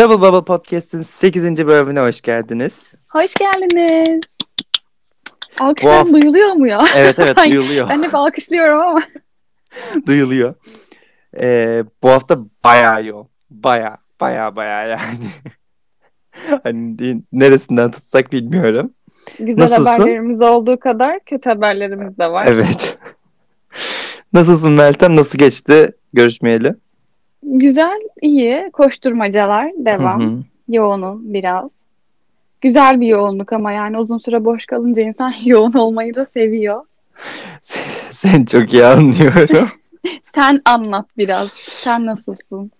Double Bubble Podcast'in 8. bölümüne hoş geldiniz. Hoş geldiniz. Alkışlar hafta- duyuluyor mu ya? Evet evet duyuluyor. Ben hep alkışlıyorum ama. duyuluyor. Ee, bu hafta bayağı yoğun. Bayağı bayağı bayağı yani. hani neresinden tutsak bilmiyorum. Güzel Nasılsın? haberlerimiz olduğu kadar kötü haberlerimiz de var. Evet. Nasılsın Meltem? Nasıl geçti görüşmeyeli? Güzel, iyi. Koşturmacalar devam. Hı hı. Yoğunum biraz. Güzel bir yoğunluk ama yani uzun süre boş kalınca insan yoğun olmayı da seviyor. Seni çok iyi anlıyorum. Sen anlat biraz. Sen nasılsın?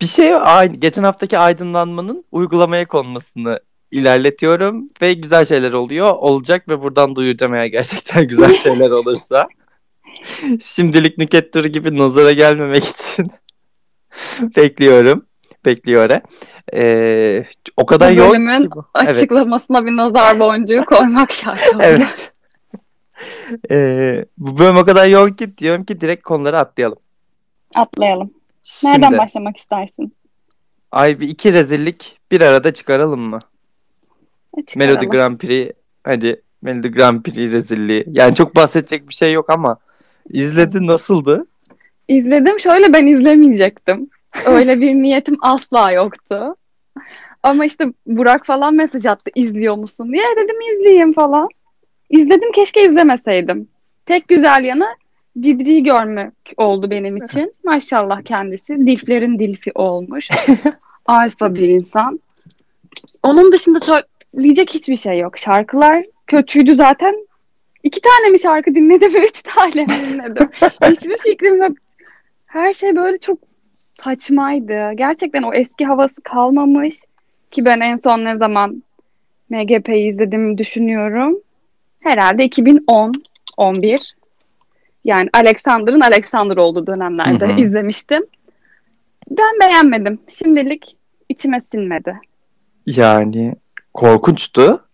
Bir şey geçen haftaki aydınlanmanın uygulamaya konmasını ilerletiyorum ve güzel şeyler oluyor. Olacak ve buradan duyuracağım eğer gerçekten güzel şeyler olursa. Şimdilik nüket turu gibi nazara gelmemek için bekliyorum. Bekliyor. Ee, o kadar Bu yoğun bölümün ki bu. Evet. Açıklamasına bir nazar boncuğu koymak şart. Evet. Ee, bu bölüm o kadar yoğun ki diyorum ki direkt konuları atlayalım. Atlayalım. Şimdi, Nereden başlamak istersin? ay bir iki rezillik bir arada çıkaralım mı? Çıkaralım. Melody Grand Prix hadi Melody Grand Prix rezilliği. Yani çok bahsedecek bir şey yok ama izledin nasıldı? İzledim. Şöyle ben izlemeyecektim. Öyle bir niyetim asla yoktu. Ama işte Burak falan mesaj attı izliyor musun diye. Dedim izleyeyim falan. İzledim keşke izlemeseydim. Tek güzel yanı Cidri'yi görmek oldu benim için. Maşallah kendisi. Dilflerin dilfi olmuş. Alfa bir insan. Onun dışında söyleyecek hiçbir şey yok. Şarkılar kötüydü zaten. İki tane mi şarkı dinledim, üç tane mi dinledim? Hiçbir fikrim yok. Her şey böyle çok saçmaydı. Gerçekten o eski havası kalmamış. Ki ben en son ne zaman MGP'yi izlediğimi düşünüyorum. Herhalde 2010, 11. Yani Alexander'ın Alexander olduğu dönemlerde Hı hı. izlemiştim. Ben beğenmedim. Şimdilik içime sinmedi. Yani korkunçtu.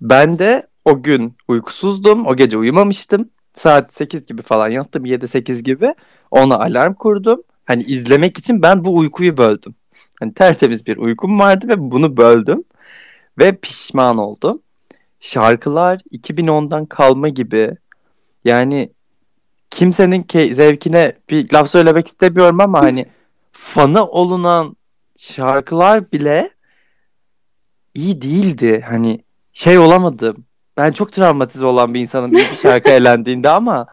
Ben de o gün uykusuzdum. O gece uyumamıştım. Saat 8 gibi falan yattım. 7-8 gibi. Ona alarm kurdum. Hani izlemek için ben bu uykuyu böldüm. Hani tertemiz bir uykum vardı ve bunu böldüm. Ve pişman oldum. Şarkılar 2010'dan kalma gibi. Yani kimsenin ke- zevkine bir laf söylemek istemiyorum ama hani fanı olunan şarkılar bile iyi değildi. Hani şey olamadım. Ben çok travmatize olan bir insanım bir şarkı elendiğinde ama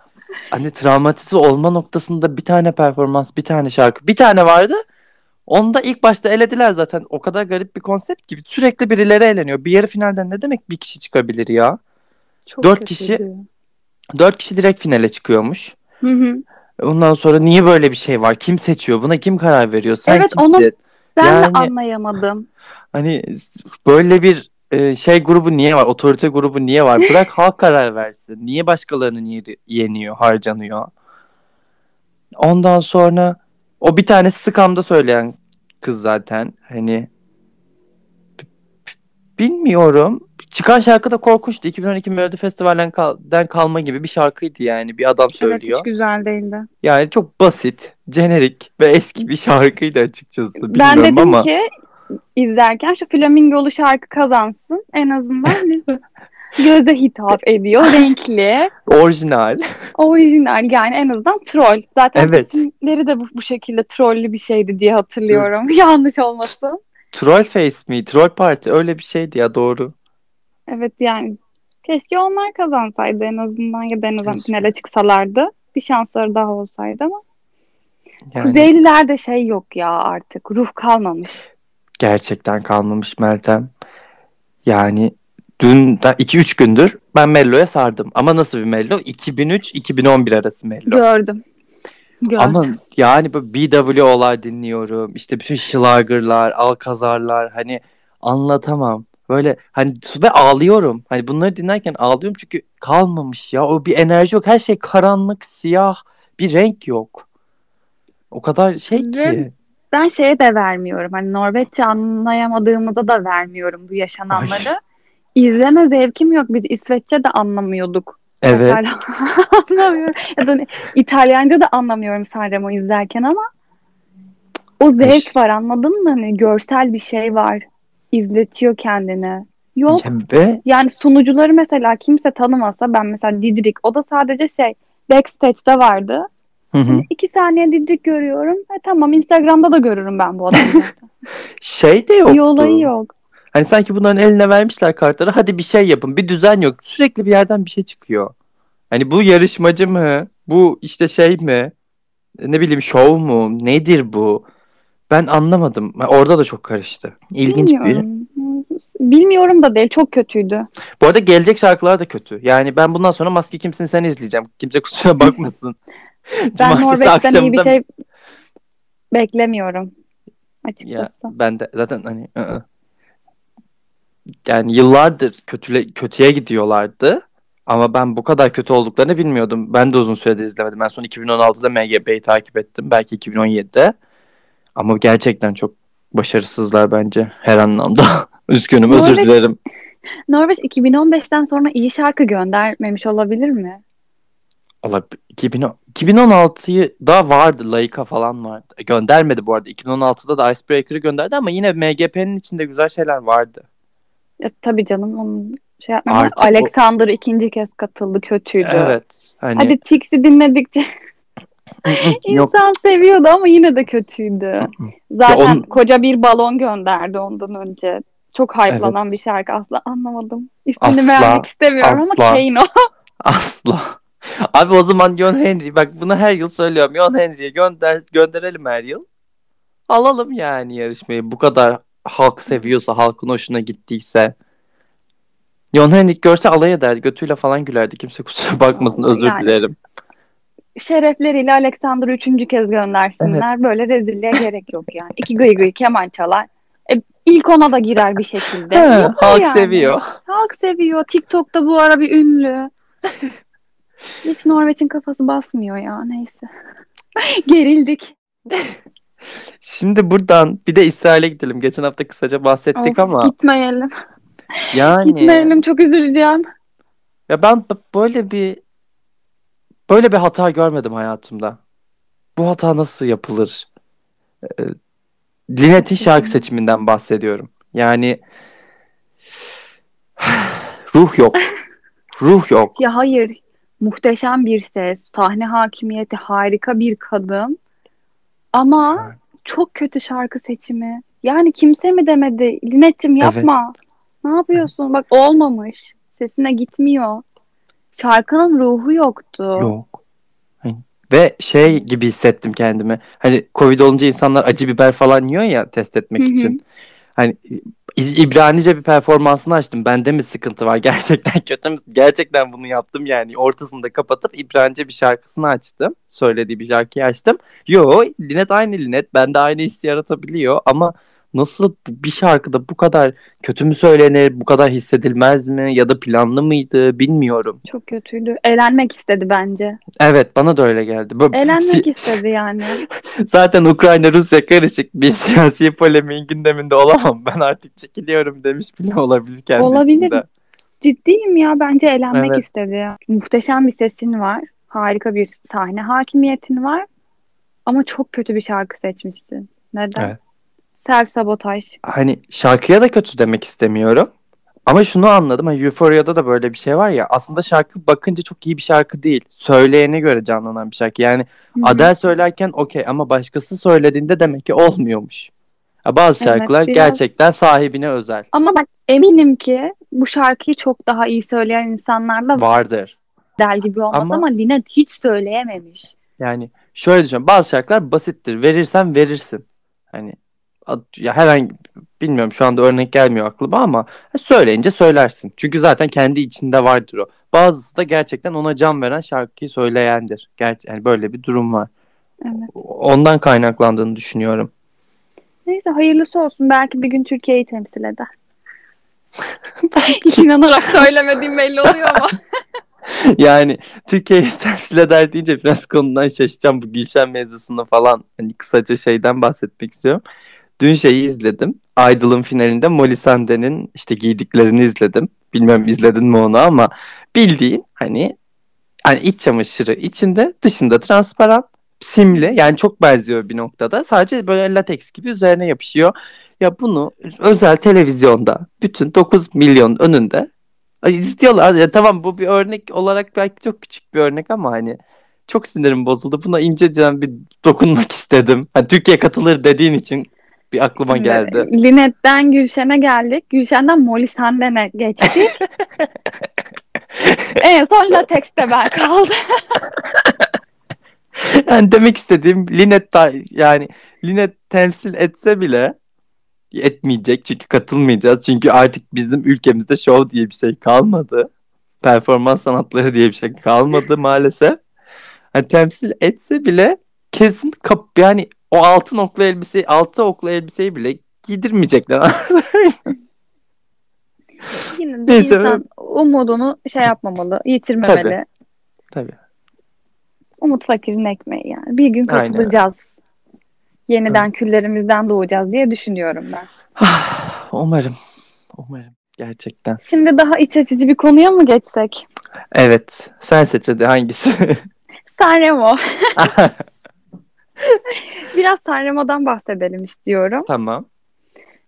hani travmatize olma noktasında bir tane performans, bir tane şarkı, bir tane vardı. Onu da ilk başta elediler zaten. O kadar garip bir konsept gibi. Sürekli birileri eleniyor. Bir yarı finalden ne demek bir kişi çıkabilir ya? Çok Dört kişi- Dört kişi direkt finale çıkıyormuş. Hı hı. Ondan sonra niye böyle bir şey var? Kim seçiyor? Buna kim karar veriyor? Sen Evet, kimsin? onu- Ben Yani- de anlayamadım. Hani böyle bir e, şey grubu niye var? Otorite grubu niye var? Bırak halk karar versin. Niye başkalarının yeri yeniyor, harcanıyor? Ondan sonra o bir tane Skam'da söyleyen kız zaten. Hani bilmiyorum. Çıkan şarkı da korkunçtu. 2012 Melodi Festival'den kal- kalma gibi bir şarkıydı yani. Bir adam Evet söylüyor. hiç güzel değildi. Yani çok basit, jenerik ve eski bir şarkıydı açıkçası. Ben Bilmiyorum dedim ama ki izlerken şu flamingolu şarkı kazansın. En azından bir göze hitap ediyor. Renkli, orijinal. orijinal yani en azından troll. Zaten Evet. isimleri de bu, bu şekilde trollü bir şeydi diye hatırlıyorum. Yanlış olmasın. Troll Face mi? Troll Party öyle bir şeydi ya doğru. Evet yani keşke onlar kazansaydı en azından ya da en azından finale çıksalardı. Bir şansları daha olsaydı ama Yani Kuzeylilerde şey yok ya artık. Ruh kalmamış. Gerçekten kalmamış Meltem. Yani dün 2-3 gündür ben Mello'ya sardım. Ama nasıl bir Mello? 2003-2011 arası Mello. Gördüm. Gördüm. Ama yani böyle BWO'lar dinliyorum. İşte bütün Schlager'lar, Alkazar'lar hani anlatamam. Böyle hani ve ağlıyorum. Hani bunları dinlerken ağlıyorum çünkü kalmamış ya. O bir enerji yok. Her şey karanlık, siyah. Bir renk yok. O kadar şey ki. Ve- Ben şeye de vermiyorum. Hani Norveççe anlayamadığımda da vermiyorum bu yaşananları. İzleme zevkim yok. Biz İsveççe de anlamıyorduk. Evet. Anlamıyorum. Ya da hani İtalyanca da anlamıyorum Sanremo izlerken ama O zevk Eş- var anladın mı? Hani görsel bir şey var. İzletiyor kendini. Yok. Ve Yani sunucuları mesela kimse tanımasa ben mesela Didrik o da sadece şey backstage'de vardı. Hı hı. Hani iki saniye Didrik görüyorum. E tamam Instagram'da da görürüm ben bu adamı. şey de yoktu. bir olayı yok. Hani sanki bunların eline vermişler kartları. Hadi bir şey yapın. Bir düzen yok. Sürekli bir yerden bir şey çıkıyor. Hani bu yarışmacı mı? Bu işte şey mi? Ne bileyim şov mu? Nedir bu? Ben anlamadım. Orada da çok karıştı. İlginç bir. Bilmiyorum. Bilmiyorum da değil. Çok kötüydü. Bu arada gelecek şarkılar da kötü. Yani ben bundan sonra Maske Kimsin Sen izleyeceğim. Kimse kusura bakmasın. Ben Norveç'ten iyi bir şey beklemiyorum. Ya Açıkçası. ben de zaten hani ı-ı. yani yıllardır kötüle kötüye gidiyorlardı. Ama ben bu kadar kötü olduklarını bilmiyordum. Ben de uzun süredir izlemedim. Ben son 2016'da MGB'yi takip ettim. Belki 2017'de. Ama gerçekten çok başarısızlar bence her anlamda. Üzgünüm, özür Norveç- dilerim. Norveç 2015'ten sonra iyi şarkı göndermemiş olabilir mi? Olabilir. 2010 2016'yı da vardı. Laika falan vardı. E, Göndermedi bu arada. 2016'da da Icebreaker'ı gönderdi ama yine MGP'nin içinde güzel şeyler vardı. Ya, tabii canım onun şey yapmam. Artık o- Alexander ikinci kez katıldı. Kötüydü. Evet. Hani Hadi Tix'i dinledikçe yok. insan seviyordu ama yine de kötüydü. Zaten Ya onun- koca bir balon gönderdi ondan önce. Çok hype'lanan bir şarkı. Asla anlamadım. İsmini Asla, vermek istemiyorum asla. ama Kane o. Asla. Abi o zaman John Henry bak bunu her yıl söylüyorum. John Henry'e gönder gönderelim her yıl. Alalım yani yarışmayı. Bu kadar halk seviyorsa, halkın hoşuna gittiyse. John Henry görse alay ederdi. Götüyle falan gülerdi. Kimse kusura bakmasın. Özür Yani. dilerim. Şerefleriyle Alexander'ı üçüncü kez göndersinler. Böyle rezilliğe gerek yok yani. İki gıy gıy keman çalar. E, ilk ona da girer bir şekilde. He, halk yani. seviyor. Halk seviyor. TikTok'ta bu ara bir ünlü. Hiç Norveç'in kafası basmıyor ya neyse. Gerildik. Şimdi buradan bir de İsrail'e gidelim. Geçen hafta kısaca bahsettik Of, ama Gitmeyelim. yani Gitmeyelim çok üzüleceğim. ya ben böyle bir böyle bir hata görmedim hayatımda. Bu hata nasıl yapılır? Ee, Linet'in şarkı seçiminden bahsediyorum. Yani ruh yok. Ruh yok. Ya hayır. Muhteşem bir ses, sahne hakimiyeti, harika bir kadın. Ama çok kötü şarkı seçimi. Yani kimse mi demedi? Linet'cim yapma. Ne yapıyorsun? Bak olmamış. Sesine gitmiyor. Şarkının ruhu yoktu. Yok. Hani- Ve şey gibi hissettim kendimi. Hani Covid olunca insanlar acı biber falan yiyor ya test etmek Hı hı. için. Hani İbranice bir performansını açtım. Bende mi sıkıntı var? Gerçekten kötü mü? Gerçekten bunu yaptım yani. Ortasında kapatıp İbranice bir şarkısını açtım. Söylediği bir şarkıyı açtım. Yo, Linet aynı Linet. Bende aynı hissi yaratabiliyor ama nasıl bir şarkıda bu kadar kötü mü söylenir, bu kadar hissedilmez mi ya da planlı mıydı bilmiyorum. Çok kötüydü. Eğlenmek istedi bence. Evet, bana da öyle geldi. Böyle Eğlenmek si- istedi yani. Zaten Ukrayna-Rusya karışık bir siyasi polemiğin gündeminde olamam. Ben artık çekiliyorum demiş bile olabilir kendi Olabilir. içinde. Ciddiyim ya bence eğlenmek Evet. istedi. Muhteşem bir sesin var. Harika bir sahne hakimiyetin var. Ama çok kötü bir şarkı seçmişsin. Neden? Evet. Self sabotaj. Hani şarkıya da kötü demek istemiyorum. Ama şunu anladım. Hani Euphoria'da da böyle bir şey var ya. Aslında şarkı bakınca çok iyi bir şarkı değil. Söyleyene göre canlanan bir şarkı. Yani Hı hı. Adele söylerken okey ama başkası söylediğinde demek ki olmuyormuş. Bazı Evet, şarkılar biraz- gerçekten sahibine özel. Ama bak eminim ki bu şarkıyı çok daha iyi söyleyen insanlar da Vardır. Del gibi olmaz Ama- ama, Linet hiç söyleyememiş. Yani şöyle düşün. Bazı şarkılar basittir. Verirsen verirsin. Hani ya herhangi bilmiyorum şu anda örnek gelmiyor aklıma ama söyleyince söylersin. Çünkü zaten kendi içinde vardır o. Bazısı da gerçekten ona can veren şarkıyı söyleyendir. Ger yani böyle bir durum var. Evet. Ondan kaynaklandığını düşünüyorum. Neyse hayırlısı olsun. Belki bir gün Türkiye'yi temsil eder. Hiç inanarak söylemediğim belli oluyor ama. yani Türkiye'yi temsil eder deyince biraz konudan şaşacağım bu Gülşen mevzusunda falan. Hani kısaca şeyden bahsetmek istiyorum. Dün şeyi izledim. Idol'ın finalinde Molly Sande'nin işte giydiklerini izledim. Bilmem izledin mi onu ama bildiğin hani hani iç çamaşırı içinde dışında transparan simli yani çok benziyor bir noktada. Sadece böyle lateks gibi üzerine yapışıyor. Ya bunu özel televizyonda bütün 9 milyon önünde Ay, izliyorlar. Ya, tamam bu bir örnek olarak belki çok küçük bir örnek ama hani çok sinirim bozuldu. Buna inceden bir dokunmak istedim. Hani Türkiye katılır dediğin için bir aklıma Şimdi geldi. Linet'ten Gülşen'e geldik. Gülşen'den Molly Sanden'e geçtik. en son latekste ben kaldım. Yani demek istediğim Linet da yani Linet temsil etse bile etmeyecek çünkü katılmayacağız. Çünkü artık bizim ülkemizde show diye bir şey kalmadı. Performans sanatları diye bir şey kalmadı maalesef. Hani temsil etse bile kesin kap yani o altın oklu elbise altı oklu elbiseyi bile giydirmeyecekler. Yine de Neyse. insan umudunu şey yapmamalı, yitirmemeli. Tabii. Umut fakirin ekmeği yani. Bir gün Aynen. katılacağız. Yeniden küllerimizden doğacağız diye düşünüyorum ben. Umarım. Umarım. Gerçekten. Şimdi daha iç açıcı bir konuya mı geçsek? Evet. Sen seç hadi hangisi? Sanremo. Biraz Sanremo'dan bahsedelim istiyorum. tamam.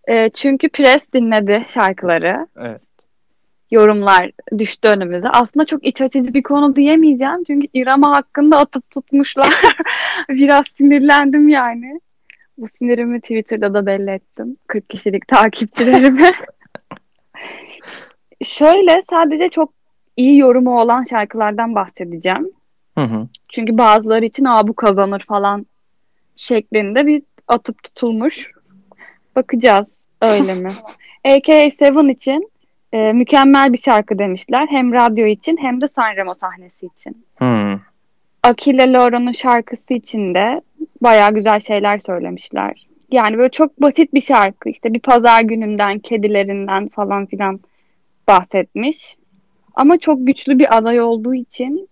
Ee, çünkü Pres dinledi şarkıları. Evet. Yorumlar düştü önümüze. Aslında çok iç açıcı bir konu diyemeyeceğim. Çünkü İrama hakkında atıp tutmuşlar. Biraz sinirlendim yani. Bu sinirimi Twitter'da da belli ettim. 40 kişilik takipçilerime. Şöyle sadece çok iyi yorumu olan şarkılardan bahsedeceğim. Hı hı. Çünkü bazıları için Aa, bu kazanır falan şeklinde bir atıp tutulmuş. Bakacağız öyle mi? AKA7 için e, mükemmel bir şarkı demişler. Hem radyo için hem de Sanremo sahnesi için. Hı. Akile Laura'nın şarkısı için de bayağı güzel şeyler söylemişler. Yani böyle çok basit bir şarkı. İşte bir pazar gününden, kedilerinden falan filan bahsetmiş. Ama çok güçlü bir aday olduğu için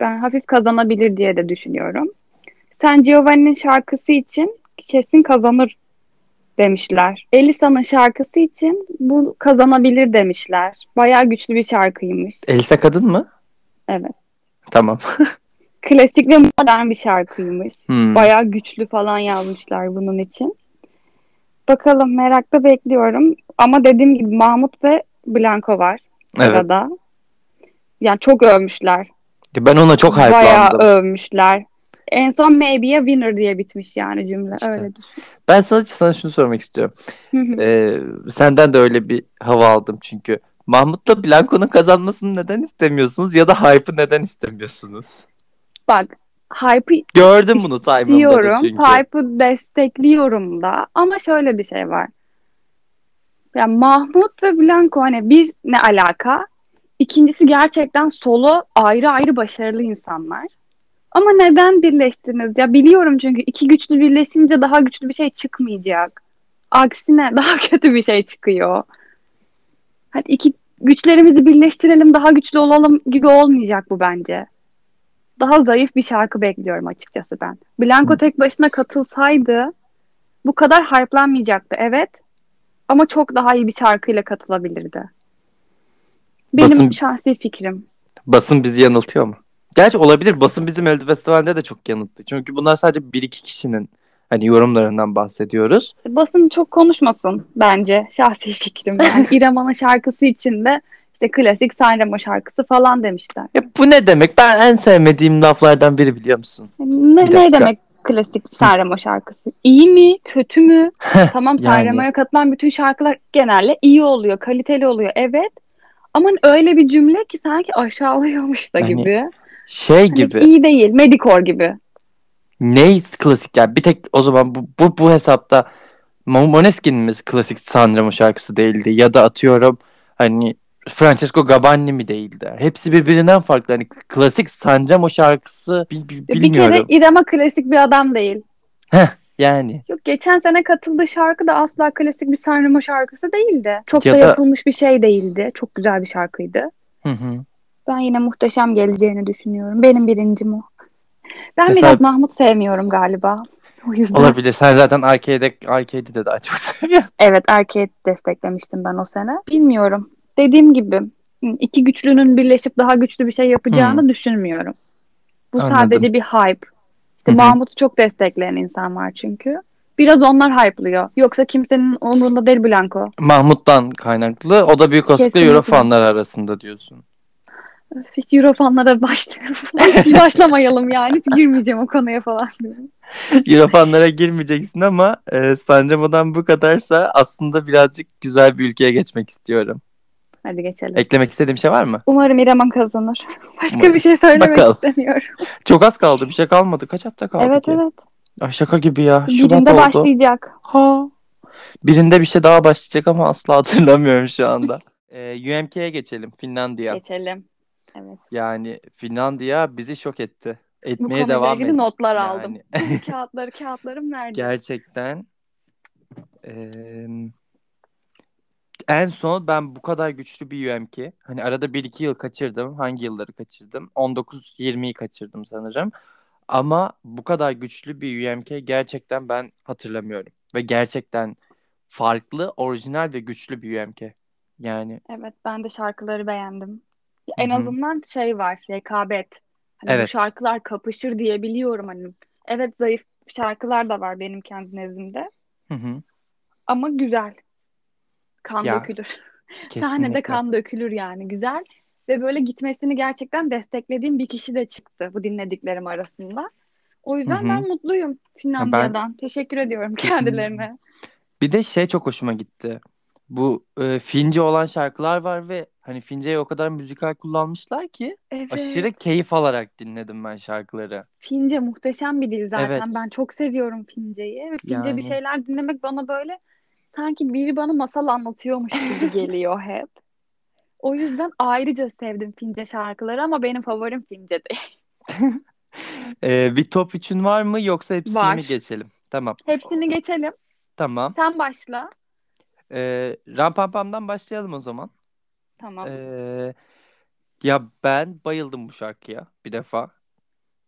ben hafif kazanabilir diye de düşünüyorum. San Giovanni'nin şarkısı için kesin kazanır demişler. Elisa'nın şarkısı için bu kazanabilir demişler. Bayağı güçlü bir şarkıymış. Elisa kadın mı? Evet. Tamam. Klasik ve modern bir şarkıymış. Hmm. Bayağı güçlü falan yazmışlar bunun için. Bakalım merakla bekliyorum. Ama dediğim gibi Mahmut ve Blanco var Evet. sırada. Yani çok övmüşler. Ben ona çok Bayağı hype'landım. övmüşler. En son maybe a winner diye bitmiş yani cümle. İşte. Öyle düşün. Ben sana, sana şunu sormak istiyorum. Ee, senden de öyle bir hava aldım çünkü. Mahmut'la Blanco'nun kazanmasını neden istemiyorsunuz ya da hype'ı neden istemiyorsunuz? Bak hype'ı Gördüm bunu time'ımda da çünkü. Hype'ı destekliyorum da. Ama şöyle bir şey var. Yani Mahmut ve Blanco hani bir ne alaka? İkincisi gerçekten solo ayrı ayrı başarılı insanlar. Ama neden birleştiniz? Ya biliyorum çünkü iki güçlü birleşince daha güçlü bir şey çıkmayacak. Aksine daha kötü bir şey çıkıyor. Hadi iki güçlerimizi birleştirelim daha güçlü olalım gibi olmayacak bu bence. Daha zayıf bir şarkı bekliyorum açıkçası ben. Blanco tek başına katılsaydı bu kadar hype'lanmayacaktı evet. Ama çok daha iyi bir şarkıyla katılabilirdi. Benim Basın- şahsi fikrim. Basın bizi yanıltıyor mu? Gerçi olabilir. Basın bizim Melodi Festivali'nde de çok yanılttı. Çünkü bunlar sadece bir iki kişinin hani yorumlarından bahsediyoruz. Basın çok konuşmasın bence şahsi fikrim. Yani İrem Ana şarkısı için de işte klasik Sanremo şarkısı falan demişler. Ya bu ne demek? Ben en sevmediğim laflardan biri biliyor musun? Ne, ne demek klasik Sanremo şarkısı? İyi mi? Kötü mü? Tamam yani- Sanremo'ya katılan bütün şarkılar genelde iyi oluyor, kaliteli oluyor. Evet. Ama öyle bir cümle ki sanki aşağılıyormuş da Yani gibi. Şey Hani gibi. iyi değil, Medikor gibi. Ney klasik yani bir tek o zaman bu bu, bu hesapta Mo- Måneskin'in mi klasik Sanremo şarkısı değildi ya da atıyorum hani Francesco Gabbani mi değildi? Hepsi birbirinden farklı. Hani klasik Sanremo şarkısı bi- bi- Bir bilmiyorum. kere İrem'a klasik bir adam değil. Yani Yok geçen sene katıldığı şarkı da asla klasik bir Sanremo şarkısı değildi. Çok Ya da da- yapılmış bir şey değildi. Çok güzel bir şarkıydı. hı hı. Ben yine muhteşem geleceğini düşünüyorum. Benim birincim o. Ben Mesela- biraz Mahmut sevmiyorum galiba. O yüzden. olabilir. Sen zaten arcade'de arcade'i de daha çok seviyorsun. Evet erkeği desteklemiştim ben o sene. Bilmiyorum. Dediğim gibi iki güçlünün birleşip daha güçlü bir şey yapacağını düşünmüyorum. Bu Anladım. sadece bir hype. İşte. Mahmut'u çok destekleyen insan var çünkü. Biraz onlar hype'lıyor. Yoksa kimsenin umurunda değil Blanco. Mahmut'tan kaynaklı. O da büyük olasılıkla. Euro fanlar arasında diyorsun. Eurofanlara başlayalım. başlamayalım yani. Hiç girmeyeceğim o konuya falan. diyorum. Euro fanlara girmeyeceksin ama e, Sanremo'dan bu kadarsa aslında birazcık güzel bir ülkeye geçmek istiyorum. Hadi geçelim. Eklemek istediğim şey var mı? Umarım İrem kazanır. Başka Umarım. bir şey söylemek Bakalım. istemiyorum. Çok az kaldı. Bir şey kalmadı. Kaç hafta kaldı evet ki? evet. Ay şaka gibi ya. Şubat Birinde oldu. başlayacak. Ha. Birinde bir şey daha başlayacak ama asla hatırlamıyorum şu anda. Ee, UMK'ye geçelim. Finlandiya. Geçelim. Evet. Yani Finlandiya bizi şok etti. Bu Etmeye konuyla devam etti. notlar Yani. aldım. Kağıtları, kağıtlarım nerede? Gerçekten eee, en son ben bu kadar güçlü bir UMK. Hani arada 1-2 yıl kaçırdım. Hangi yılları kaçırdım? 19-20'yi kaçırdım sanırım. Ama bu kadar güçlü bir UMK gerçekten ben hatırlamıyorum. Ve gerçekten farklı, orijinal ve güçlü bir UMK. Yani Evet ben de şarkıları beğendim. En azından şey var, rekabet. Hani bu Evet. şarkılar kapışır diye biliyorum hani. Evet zayıf şarkılar da var benim kendi nezdimde. hı hı, Ama güzel. Kan Ya, dökülür. Sahnede kan dökülür yani güzel. Ve böyle gitmesini gerçekten desteklediğim bir kişi de çıktı bu dinlediklerim arasında. O yüzden Hı hı. ben mutluyum Finlandiya'dan. Teşekkür ediyorum Kesinlikle. kendilerine. Bir de şey çok hoşuma gitti. Bu e, Fince olan şarkılar var ve hani Fince'ye o kadar müzikal kullanmışlar ki Evet. aşırı keyif alarak dinledim ben şarkıları. Fince muhteşem bir dil zaten. Evet. Ben çok seviyorum Fince'yi. Fince Yani. bir şeyler dinlemek bana böyle sanki biri bana masal anlatıyormuş gibi geliyor hep. O yüzden ayrıca sevdim Fince şarkıları ama benim favorim Fince değil. E, bir top üçün var mı yoksa hepsini Var. mi geçelim? Tamam. Hepsini geçelim. Tamam. Sen başla. E, Rampampam'dan başlayalım o zaman. Tamam. E, ya ben bayıldım bu şarkıya bir defa.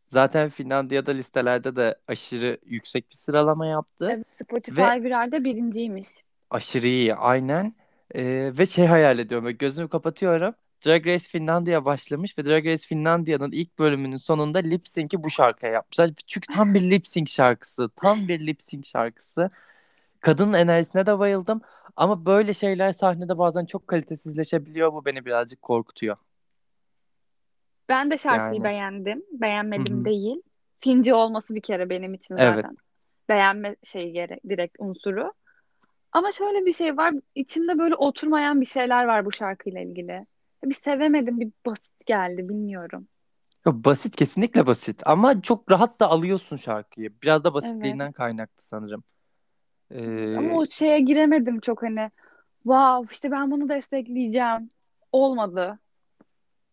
Zaten Finlandiya'da listelerde de aşırı yüksek bir sıralama yaptı. Evet, Spotify Ve- Viral'de birinciymiş. Aşırı iyi aynen. Ee, ve şey hayal ediyorum. Böyle gözümü kapatıyorum. Drag Race Finlandiya başlamış ve Drag Race Finlandiya'nın ilk bölümünün sonunda lip sync'i bu şarkıya yapmışlar. Çünkü tam bir lip sync şarkısı. Tam bir lip sync şarkısı. Kadının enerjisine de bayıldım. Ama böyle şeyler sahnede bazen çok kalitesizleşebiliyor. Bu beni birazcık korkutuyor. Ben de şarkıyı Yani. beğendim. Beğenmedim Hı hı. değil. Fince olması bir kere benim için Evet. zaten. Beğenme şeyi gerek, direkt unsuru. Ama şöyle bir şey var. İçimde böyle oturmayan bir şeyler var bu şarkıyla ilgili. Bir sevemedim, bir basit geldi, bilmiyorum. Ya basit kesinlikle basit ama çok rahat da alıyorsun şarkıyı. Biraz da basitliğinden kaynaklı sanırım. Ee, Ama o şeye giremedim çok hani. Wow, işte ben bunu destekleyeceğim. Olmadı.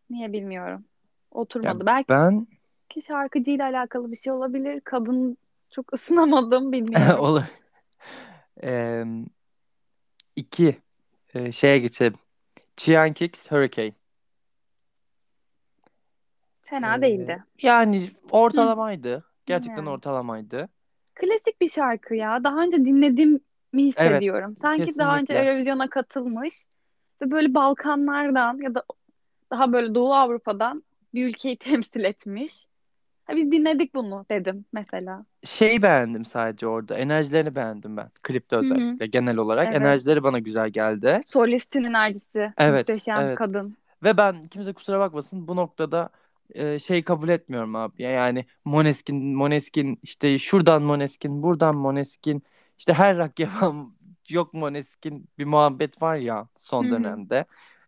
Niye bilmiyorum. Oturmadı. Ya Belki ben şarkıcıyla alakalı bir şey olabilir. Kadın çok ısınamadım, bilmiyorum. olur. Ee, iki e, şeye geçelim. Chiang Kicks Hurricane. Fena Ee, değildi. Yani ortalamaydı. Gerçekten Yani. ortalamaydı. Klasik bir şarkı ya. Daha önce dinlediğimi hissediyorum. Sanki daha önce kesinlikle. Eurovision'a katılmış ve böyle Balkanlardan ya da daha böyle Doğu Avrupa'dan bir ülkeyi temsil etmiş. Ha, biz dinledik bunu dedim mesela. Şeyi beğendim sadece orada. Enerjilerini beğendim ben. Klipte özellikle. Genel olarak. Evet. Enerjileri bana güzel geldi. Solistin enerjisi Evet, muhteşem evet. kadın. Ve ben kimse kusura bakmasın bu noktada e, şey kabul etmiyorum abi. Ya Yani Måneskin, Måneskin işte şuradan Måneskin, buradan Måneskin. İşte her rock yapan yok Måneskin bir muhabbet var ya son dönemde.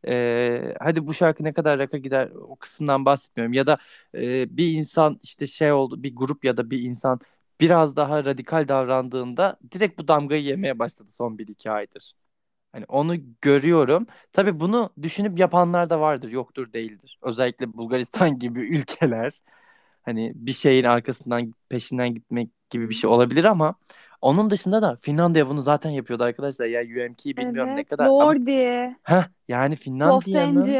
E, hadi bu şarkı ne kadar rock'a gider o kısımdan bahsetmiyorum. Ya da e, bir insan işte şey oldu bir grup ya da bir insan biraz daha radikal davrandığında direkt bu damgayı yemeye başladı son 1-2 aydır. Hani onu görüyorum. Tabii bunu düşünüp yapanlar da vardır. Yoktur değildir. Özellikle Bulgaristan gibi ülkeler hani bir şeyin arkasından peşinden gitmek gibi bir şey olabilir ama onun dışında da Finlandiya bunu zaten yapıyordu arkadaşlar. Yani UMK'yi bilmiyorum ne Evet, kadar ama Lordi, heh, yani Finlandiya'nın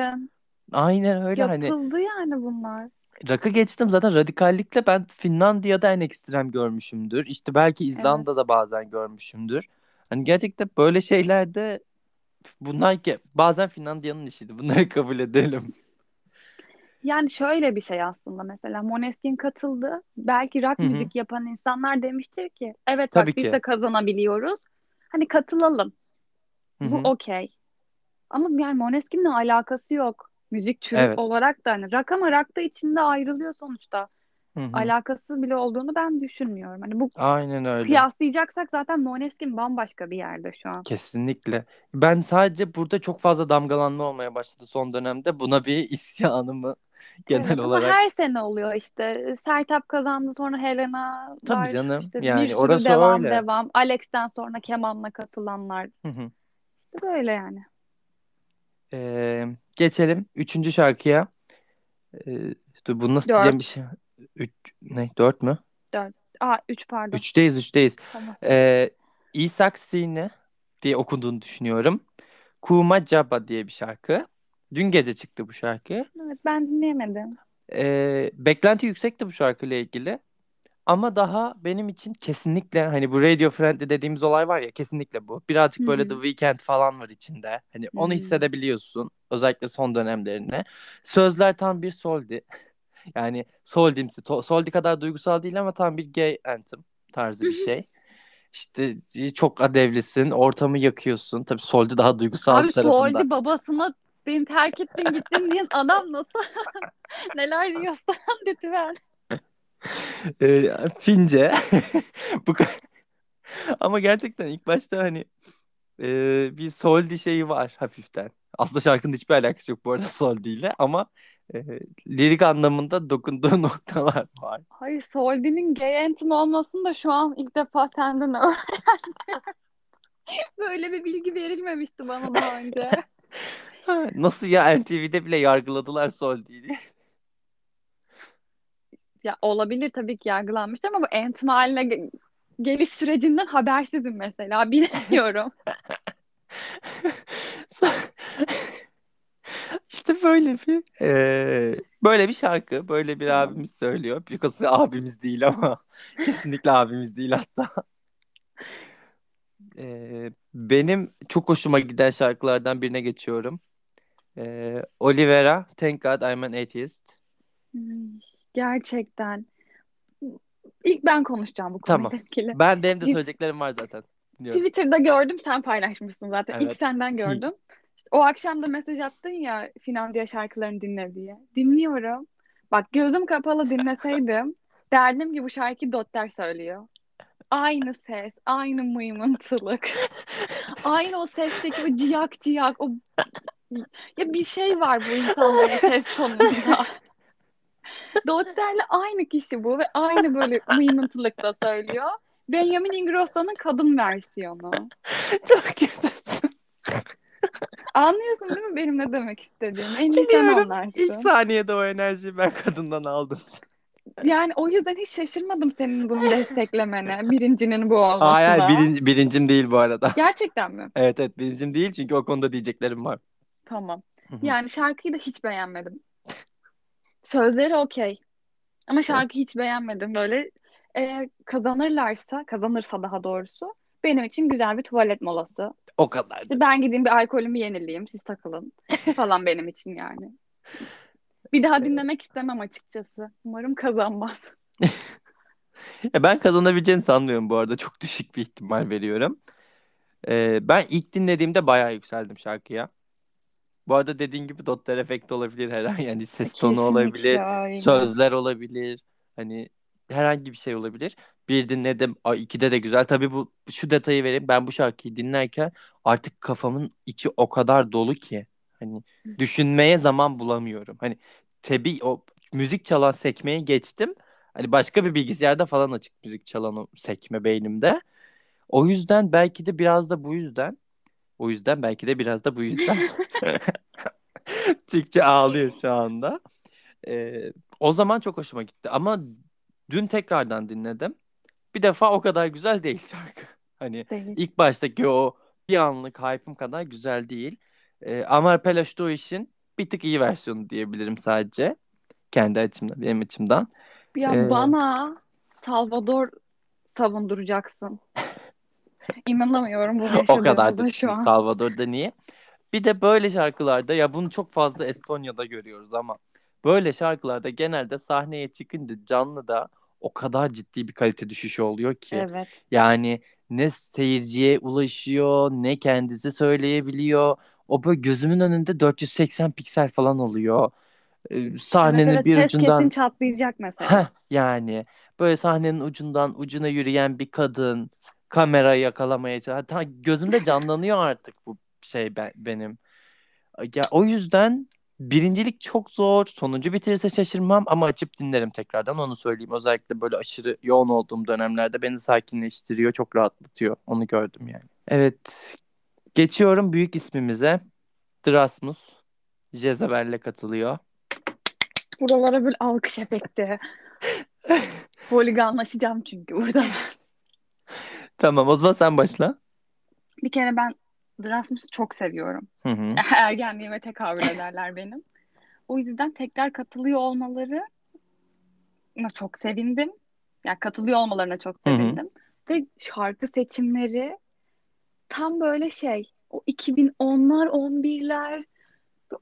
aynen öyle hani yapıldı yani bunlar. rakı geçtim zaten radikallikle ben Finlandiya'da en ekstrem görmüşümdür. İşte belki İzlanda'da bazen görmüşümdür. Hani gerçekten böyle şeylerde bunlar ki bazen Finlandiya'nın işiydi. Bunları kabul edelim. Yani şöyle bir şey aslında mesela Måneskin katıldı. Belki rock Hı hı. müzik yapan insanlar demiştir ki evet bak Tabii biz ki. de kazanabiliyoruz. Hani katılalım. Hı Bu okey. Ama yani Måneskin'le alakası yok. Müzik türü Evet. olarak da hani rock ama rock da içinde ayrılıyor sonuçta. Hı hı. Alakası bile olduğunu ben düşünmüyorum. Hani bu Aynen öyle. kıyaslayacaksak zaten Måneskin bambaşka bir yerde şu an. Kesinlikle. Ben sadece burada çok fazla damgalanma olmaya başladı son dönemde. Buna bir isyanımı genel Evet ama olarak. her sene oluyor işte. Sertab kazandı sonra Helena Tabii var. canım. İşte Yani orası devam öyle. devam. Alex'ten sonra Keman'la katılanlar. Hı hı. İşte böyle yani. Ee, geçelim üçüncü şarkıya. Ee, dur bunu nasıl diyeceğim bir Dört. şey. Üç, ne? Dört mü? Dört. Aa üç pardon. Üçteyiz, üçteyiz. Tamam. Ee, İsak Sine diye okunduğunu düşünüyorum. Kuma Jaba diye bir şarkı. Dün gece çıktı bu şarkı. Evet ben dinleyemedim. Ee, beklenti yüksekti bu şarkıyla ilgili. Ama daha benim için kesinlikle hani bu radio friendly dediğimiz olay var ya kesinlikle bu. Birazcık Hı böyle. The Weeknd falan var içinde. Hani onu Hmm. hissedebiliyorsun. Özellikle son dönemlerine. Sözler tam bir soldi. Yani soldimsi. Soldi kadar duygusal değil ama tam bir gay anthem tarzı bir şey. İşte çok adevlisin, ortamı yakıyorsun. Tabii Soldi daha duygusal Abi tarafında. Soldi babasına beni terk ettin gittin diyen adam nasıl neler diyorsan lütfen. Ee, Fince. Bu Ama gerçekten ilk başta hani e, bir Soldi şeyi var hafiften. Aslında şarkının hiçbir alakası yok bu arada Soldi ile ama e, lirik anlamında dokunduğu noktalar var. Hayır Soldi'nin gay anthem olmasını da şu an ilk defa senden öğrendim. Böyle bir bilgi verilmemişti bana daha önce. Nasıl ya NTV'de bile yargıladılar Soldi'yi. Ya olabilir tabii ki yargılanmıştır ama bu anthem haline ge- geliş sürecinden habersizim mesela. Bilmiyorum. İşte böyle bir e, böyle bir şarkı, böyle bir Tamam. abimiz söylüyor. Because abimiz değil ama kesinlikle abimiz değil hatta. E, benim çok hoşuma giden şarkılardan birine geçiyorum. E, Olivera, Thank God I'm an Atheist. Gerçekten. İlk ben konuşacağım bu Tamam. konuyla ilgili. Ben benim de söyleyeceklerim var zaten. Dinliyorum. Twitter'da gördüm sen paylaşmışsın zaten. İlk Evet. senden gördüm. O akşam da mesaj attın ya Finlandiya şarkılarını dinle diye. Dinliyorum. Bak gözüm kapalı dinleseydim derdim ki bu şarkıyı Dotter söylüyor. Aynı ses, aynı mıymıntılık. Aynı o sesteki o ciyak ciyak o ya bir şey var bu insanların ses tonunda. Dotter'le aynı kişi bu ve aynı böyle mıymıntılıkta söylüyor. Benjamin Ingrosso'nun kadın versiyonu. Çok kötüsün. Anlıyorsun değil mi benim ne demek istediğimi? En iyi sen anlarsın. İlk saniyede o enerjiyi ben kadından aldım. Yani o yüzden hiç şaşırmadım senin bunu desteklemene. Birincinin bu Hayır, hayır olmasına. birinci, birincim değil bu arada. Gerçekten mi? Evet evet birincim değil çünkü o konuda diyeceklerim var. Tamam. Yani şarkıyı da hiç beğenmedim. Sözleri okey. Ama şarkıyı hiç beğenmedim. Böyle e, kazanırlarsa, kazanırsa daha doğrusu benim için güzel bir tuvalet molası. O kadar. İşte ben gideyim bir alkolümü yenileyim, siz takılın falan benim için yani. Bir daha dinlemek istemem açıkçası. Umarım kazanmaz. Ya ben kazanabileceğini sanmıyorum bu arada. Çok düşük bir ihtimal veriyorum. Ee, ben ilk dinlediğimde bayağı yükseldim şarkıya. Bu arada dediğin gibi Dotter efekti olabilir her an. Yani ses tonu olabilir, Kesinlikle öyle. sözler olabilir. Hani herhangi bir şey olabilir. Bir dinledim. Ay, ikide de güzel. Tabii bu şu detayı vereyim. Ben bu şarkıyı dinlerken artık kafamın içi o kadar dolu ki hani düşünmeye zaman bulamıyorum. Hani tabii o müzik çalan sekmeyi geçtim. Hani başka bir bilgisayarda falan açık müzik çalan o sekme beynimde. O yüzden belki de biraz da bu yüzden o yüzden belki de biraz da bu yüzden Türkçe ağlıyor şu anda. Ee, o zaman çok hoşuma gitti. Ama dün tekrardan dinledim. Bir defa o kadar güzel değil şarkı. Hani Değil. ilk baştaki o bir anlık hype'ım kadar güzel değil. Ee, Amar Pelaş'ta o işin bir tık iyi versiyonu diyebilirim sadece. Kendi açımdan, benim açımdan. Ya Ee, bana Salvador savunduracaksın. İnanamıyorum bunu o kadar da şu an. Salvador'da niye? Bir de böyle şarkılarda ya bunu çok fazla Estonya'da görüyoruz ama böyle şarkılarda genelde sahneye çıkınca canlı da o kadar ciddi bir kalite düşüşü oluyor ki. Evet. Yani ne seyirciye ulaşıyor ne kendisi söyleyebiliyor. O böyle gözümün önünde 480 piksel falan oluyor. Ee, sahnenin evet bir ses kesin ucundan çatlayacak mesela. Heh, yani böyle sahnenin ucundan ucuna yürüyen bir kadın kamerayı yakalamaya çalışıyor. Ta gözümde canlanıyor artık bu şey ben, benim. Ya o yüzden birincilik çok zor. Sonuncu bitirirse şaşırmam ama açıp dinlerim tekrardan onu söyleyeyim. Özellikle böyle aşırı yoğun olduğum dönemlerde beni sakinleştiriyor, çok rahatlatıyor. Onu gördüm yani. Evet, geçiyorum büyük ismimize. Drasmus. Jezebel'le katılıyor. Buralara böyle alkış efekti. Holiganlaşacağım çünkü burada. Tamam o zaman sen başla. Bir kere ben Erasmus'u çok seviyorum. Hı hı. Ergenliğime tekabül ederler benim. O yüzden tekrar katılıyor olmaları çok sevindim. Yani katılıyor olmalarına çok Hı hı. sevindim. Ve şarkı seçimleri tam böyle şey o 2010'lar 11'ler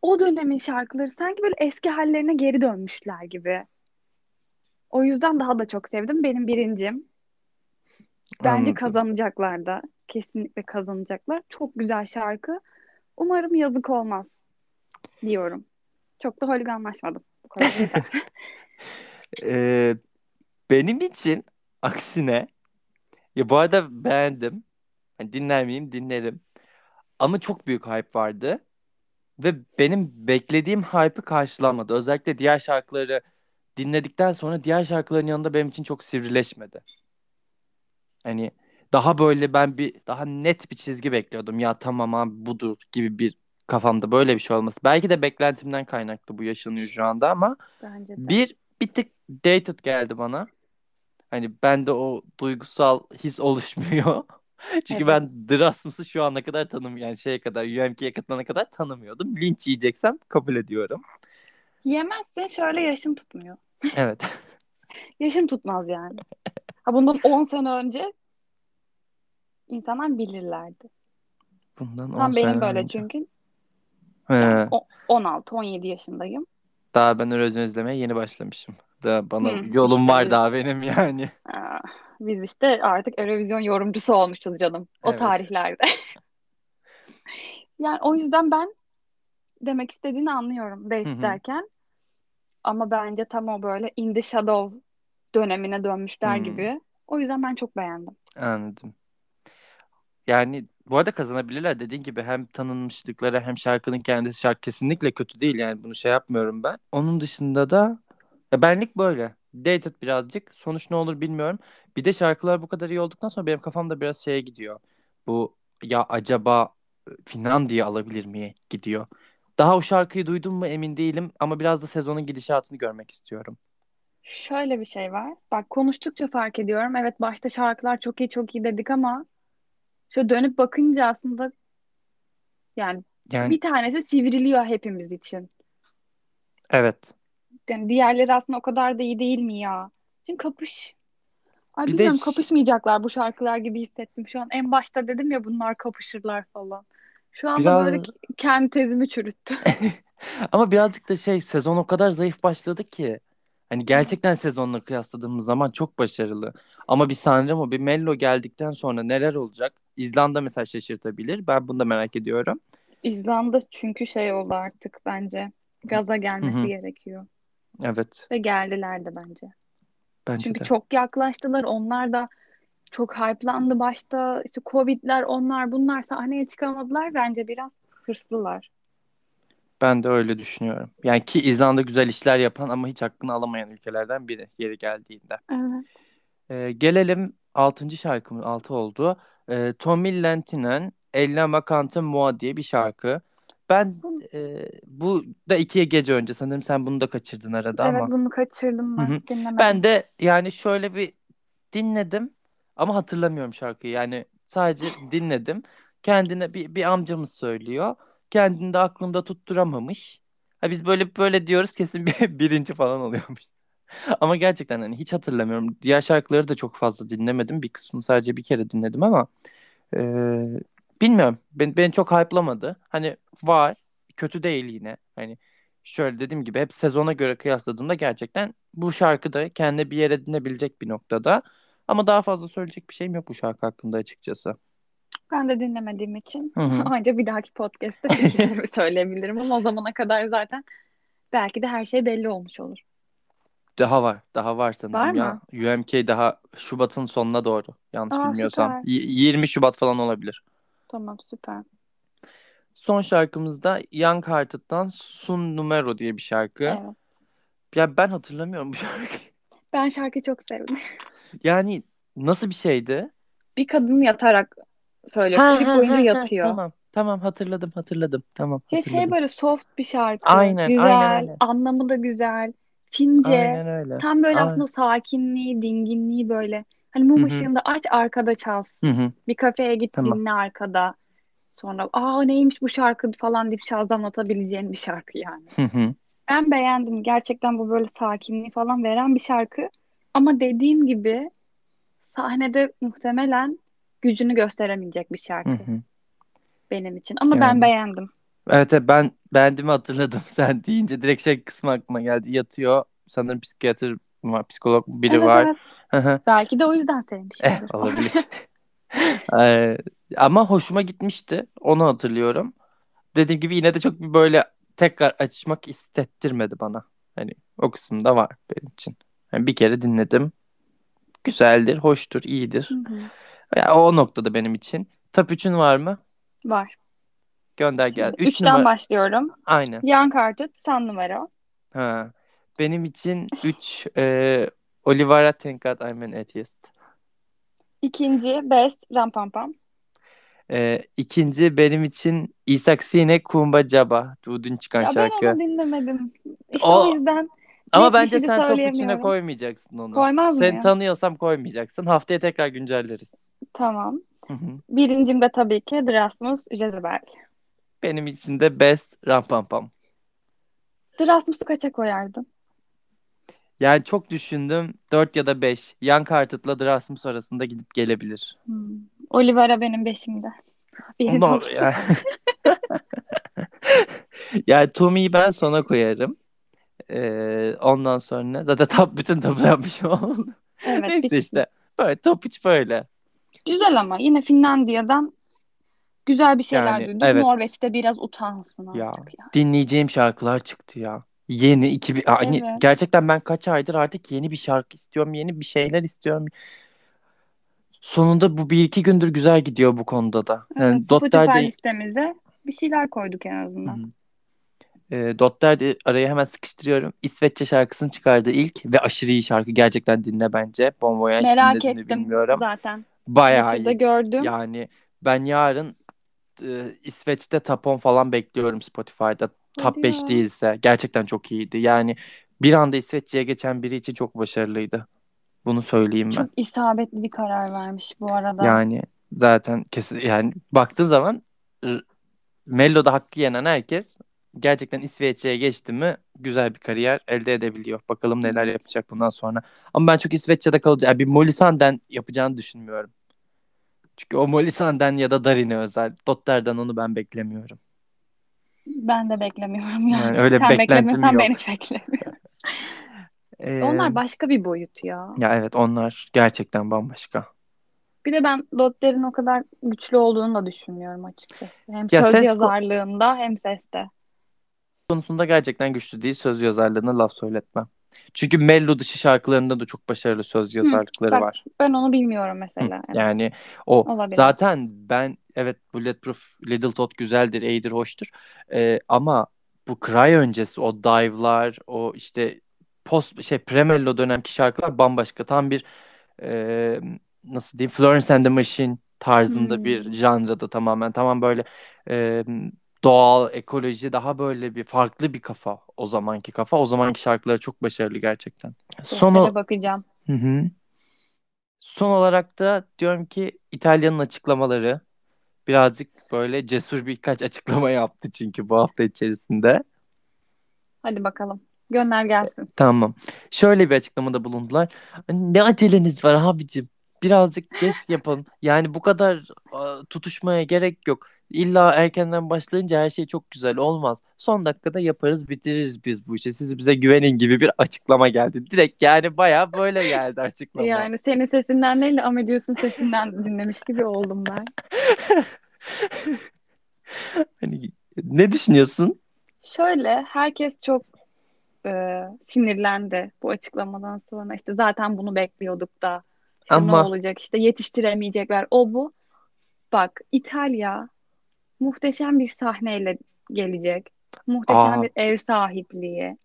o dönemin şarkıları sanki böyle eski hallerine geri dönmüşler gibi. O yüzden daha da çok sevdim. Benim birincim. Bence Anladım. kazanacaklar da. Kesinlikle kazanacaklar. Çok güzel şarkı. Umarım yazık olmaz diyorum. Çok da holiganlaşmadım. Bu kadar. Ee, benim için aksine ya bu arada beğendim. Hani dinler miyim? Dinlerim. Ama çok büyük hype vardı. Ve benim beklediğim hype'ı karşılamadı. Özellikle diğer şarkıları dinledikten sonra diğer şarkıların yanında benim için çok sivrileşmedi. Hani daha böyle ben bir daha net bir çizgi bekliyordum. Ya tamam abi budur gibi bir kafamda böyle bir şey olması. Belki de beklentimden kaynaklı bu yaşanıyor şu anda ama Bence de. bir bir tık dated geldi bana. Hani bende o duygusal his oluşmuyor. Çünkü Evet. ben Drasmus'u şu ana kadar tanım yani şeye kadar UMK'ye katılana kadar tanımıyordum. Linç yiyeceksem kabul ediyorum. Yemezsin şöyle yaşın tutmuyor. Evet. Yaşın tutmaz yani. Ha bundan 10 sene önce insanlar bilirlerdi. Bundan 10 Tam benim böyle önce. çünkü. He. Yani o- 16-17 yaşındayım. Daha ben Eurovision izlemeye yeni başlamışım. Daha bana Hı, yolum işte var biz- daha benim yani. Aa, biz işte artık Eurovision yorumcusu olmuşuz canım. O Evet. tarihlerde. Yani o yüzden ben demek istediğini anlıyorum Hı hı. derken. Ama bence tam o böyle In the Shadow dönemine dönmüşler Hmm. gibi. O yüzden ben çok beğendim. Anladım. Yani bu arada kazanabilirler dediğin gibi hem tanınmışlıkları hem şarkının kendisi şarkı kesinlikle kötü değil yani bunu şey yapmıyorum ben. Onun dışında da ya benlik böyle. Dated birazcık. Sonuç ne olur bilmiyorum. Bir de şarkılar bu kadar iyi olduktan sonra benim kafamda biraz şeye gidiyor. Bu ya acaba e, Finlandiya alabilir mi gidiyor. Daha o şarkıyı duydum mu emin değilim ama biraz da sezonun gidişatını görmek istiyorum. Şöyle bir şey var. Bak konuştukça fark ediyorum. Evet başta şarkılar çok iyi çok iyi dedik ama şöyle dönüp bakınca aslında yani Yani bir tanesi sivriliyor hepimiz için. evet. Yani diğerleri aslında o kadar da iyi değil mi ya? Şimdi kapış. Ay Bir de bilmiyorum ş- kapışmayacaklar bu şarkılar gibi hissettim şu an. En başta dedim ya bunlar kapışırlar falan. Şu anda biraz böyle kendi tezimi çürüttü. ama birazcık da şey sezon o kadar zayıf başladı ki. Hani gerçekten sezonla kıyasladığımız zaman çok başarılı. Ama bir Sanremo, bir Mello geldikten sonra neler olacak? İzlanda mesela şaşırtabilir. Ben bunu da merak ediyorum. İzlanda çünkü şey oldu artık bence. Gaza gelmesi hı. gerekiyor. Evet, Ve geldiler de bence. bence Çünkü de. çok yaklaştılar. Onlar da çok hype'landı başta. İşte Covid'ler onlar bunlar sahneye çıkamadılar. Bence biraz hırslılar. Ben de öyle düşünüyorum. Yani ki İzlanda güzel işler yapan ama hiç hakkını alamayan ülkelerden biri yeri geldiğinde. Evet. Ee, gelelim 6. şarkımız 6 oldu. Ee, Tommy Lentinen Ella Macante Moi diye bir şarkı. Ben e, bu da ikiye gece önce sanırım sen bunu da kaçırdın arada Evet ama. bunu kaçırdım ben. Dinlemedim. Ben de yani şöyle bir dinledim ama hatırlamıyorum şarkıyı. Yani sadece dinledim. Kendine bir, bir amcamız söylüyor. Kendini de aklında tutturamamış. Ha biz böyle böyle diyoruz kesin bir birinci falan oluyormuş. Ama gerçekten hani hiç hatırlamıyorum. Diğer şarkıları da çok fazla dinlemedim. Bir kısmını sadece bir kere dinledim ama e, bilmiyorum. Ben, beni çok hype'lamadı. Hani var. Kötü değil yine. Hani şöyle dediğim gibi hep sezona göre kıyasladığımda gerçekten bu şarkı da kendine bir yer edinebilecek bir noktada. Ama daha fazla söyleyecek bir şeyim yok bu şarkı hakkında açıkçası. Ben de dinlemediğim için Hı hı. ancak bir dahaki podcast'te fikirlerimi söyleyebilirim ama o zamana kadar zaten belki de her şey belli olmuş olur. Daha var. Daha var sanırım Var ya. mı? UMK daha Şubat'ın sonuna doğru. Yanlış Aa, bilmiyorsam. süper. Y- 20 Şubat falan olabilir. Tamam süper. Son şarkımızda Young Hearted'dan Sun Numero diye bir şarkı. Evet. Ya ben hatırlamıyorum bu şarkıyı. Ben şarkıyı çok sevdim. Yani nasıl bir şeydi? Bir kadın yatarak söylüyor. Ha, Klip ha, boyunca ha, ha, yatıyor. Tamam. Tamam hatırladım hatırladım. Tamam Ya hatırladım. şey böyle soft bir şarkı. Aynen, Güzel. aynen. Anlamı da güzel. Fince. Aynen öyle. Tam böyle Aynen. aslında sakinliği, dinginliği böyle. Hani mum Hı hı. ışığında aç arkada çalsın. Hı hı. Bir kafeye git Tamam. dinle arkada. Sonra aa neymiş bu şarkı falan deyip şazamlatabileceğin bir şarkı yani. Hı hı. Ben beğendim. Gerçekten bu böyle sakinliği falan veren bir şarkı. Ama dediğim gibi sahnede muhtemelen gücünü gösteremeyecek bir şarkı hı. benim için. Ama ben Yani. beğendim. Evet, evet ben beğendiğimi hatırladım. Sen deyince direkt şey kısmı aklıma geldi. Yatıyor. Sanırım psikiyatr var, psikolog biri Evet var. evet. Belki de o yüzden Eh sevmişimdir. olabilir. Ee, ama hoşuma gitmişti. Onu hatırlıyorum. Dediğim gibi yine de çok bir böyle tekrar açmak istettirmedi bana. Hani o kısımda var benim için. Yani bir kere dinledim. Güzeldir, hoştur, iyidir. Hı. Ya o noktada benim için. Top 3'ün var mı? Var. Gönder gel. 3 üçten numara. başlıyorum. Aynen. Young Hearted, Sun Numero. Ha. Benim için 3 e, Olivera God I'm an Atheist. İkinci Best, Ram Pam Pam. E, ikinci benim için İshak Sine Kumba Jaba. Bu dün çıkan Ya ben şarkı. onu dinlemedim. İşte O- o yüzden Ama bence sen top içine koymayacaksın onu. Koymaz Seni mıyım? tanıyorsam koymayacaksın. Haftaya tekrar güncelleriz. Tamam. Hı hı. Birincim de tabii ki Drasmus, Jezebel. Benim için de Best Ram Pam Pam. Drasmus'u kaça koyardın? Yani çok düşündüm. 4 ya da 5. Young Hearted'la The Rasmus arasında gidip gelebilir. Hmm. Olivera benim beşimde. Biri Ondan, değil. yani... yani Tommy'yi ben sona koyarım. Ee, ondan sonra zaten top bütün topu yapmış oldu. Evet, Neyse bitti. işte. Böyle top hiç böyle. Güzel ama yine Finlandiya'dan güzel bir şeyler Yani, duyduk. evet. Norveç'te biraz utansın Ya artık ya. dinleyeceğim şarkılar çıktı ya. Yeni 2000 hani Evet. gerçekten ben kaç aydır artık yeni bir şarkı istiyorum, yeni bir şeyler istiyorum. Sonunda bu bir iki gündür güzel gidiyor bu konuda da. Yani Evet, Spotify Dotter'de listemize bir şeyler koyduk en azından. hı. E, Dotter'de araya hemen sıkıştırıyorum. İsveççe şarkısını çıkardı ilk ve aşırı iyi şarkı. Gerçekten dinle bence. Bon Voyage Merak ettim bilmiyorum. zaten. Bayağı Twitter'da iyi. gördüm. Yani ben yarın e, İsveç'te 10 falan bekliyorum Spotify'da. Top Hadi 5 ya. değilse. Gerçekten çok iyiydi. Yani bir anda İsveççe'ye geçen biri için çok başarılıydı. Bunu söyleyeyim ben. Çok isabetli bir karar vermiş bu arada. Yani zaten kesin yani baktığın zaman Mello'da hakkı yenen herkes gerçekten İsveççe'ye geçti mi güzel bir kariyer elde edebiliyor. Bakalım neler yapacak bundan sonra. Ama ben çok İsveççe'de kalacak. Yani bir Molly Sanden yapacağını düşünmüyorum. Çünkü o Molly Sanden ya da Darin'e özel. Dotter'den onu ben beklemiyorum. Ben de beklemiyorum yani. Yani öyle Sen beklemiyorsan ben yok. hiç beklemiyorum. Ee, Onlar başka bir boyut ya. ya evet onlar gerçekten bambaşka. Bir de ben Dotter'in o kadar güçlü olduğunu da düşünmüyorum açıkçası. Hem Ya söz ses yazarlığında hem seste. konusunda gerçekten güçlü değil. Söz yazarlığına laf söyletmem. Çünkü Mello dışı şarkılarında da çok başarılı söz yazarlıkları bak var. Ben onu bilmiyorum Hı, mesela. Evet, Yani o olabilir. zaten ben evet Bulletproof Little Tot güzeldir, iyidir, hoştur. Ee, ama bu Cry öncesi o dive'lar, o işte post şey premello dönemki şarkılar bambaşka. Tam bir e, nasıl diyeyim Florence and the Machine tarzında bir Hmm. janrada tamamen. Tamam böyle e, doğal, ekoloji daha böyle bir farklı bir kafa o zamanki kafa. O zamanki şarkıları çok başarılı gerçekten. Son Dotter'e o- bakacağım. Hı hı. Son olarak da diyorum ki İtalya'nın açıklamaları birazcık böyle cesur birkaç açıklama yaptı çünkü bu hafta içerisinde. Hadi bakalım. Gönder gelsin. Tamam. Şöyle bir açıklamada bulundular. Ne aceleniz var abicim? Birazcık geç yapın. Yani bu kadar a, tutuşmaya gerek yok. İlla erkenden başlayınca her şey çok güzel olmaz. Son dakikada yaparız bitiririz biz bu işi. Siz bize güvenin gibi bir açıklama geldi. Direkt yani baya böyle geldi açıklama. Yani senin sesinden değil de Amedius'un sesinden dinlemiş gibi oldum ben. Hani, ne düşünüyorsun? Şöyle herkes çok e, sinirlendi bu açıklamadan sonra. İşte zaten bunu bekliyorduk da. İşte ne Ama olacak işte yetiştiremeyecekler. O bu. Bak İtalya muhteşem bir sahneyle gelecek. Muhteşem aa bir ev sahipliği.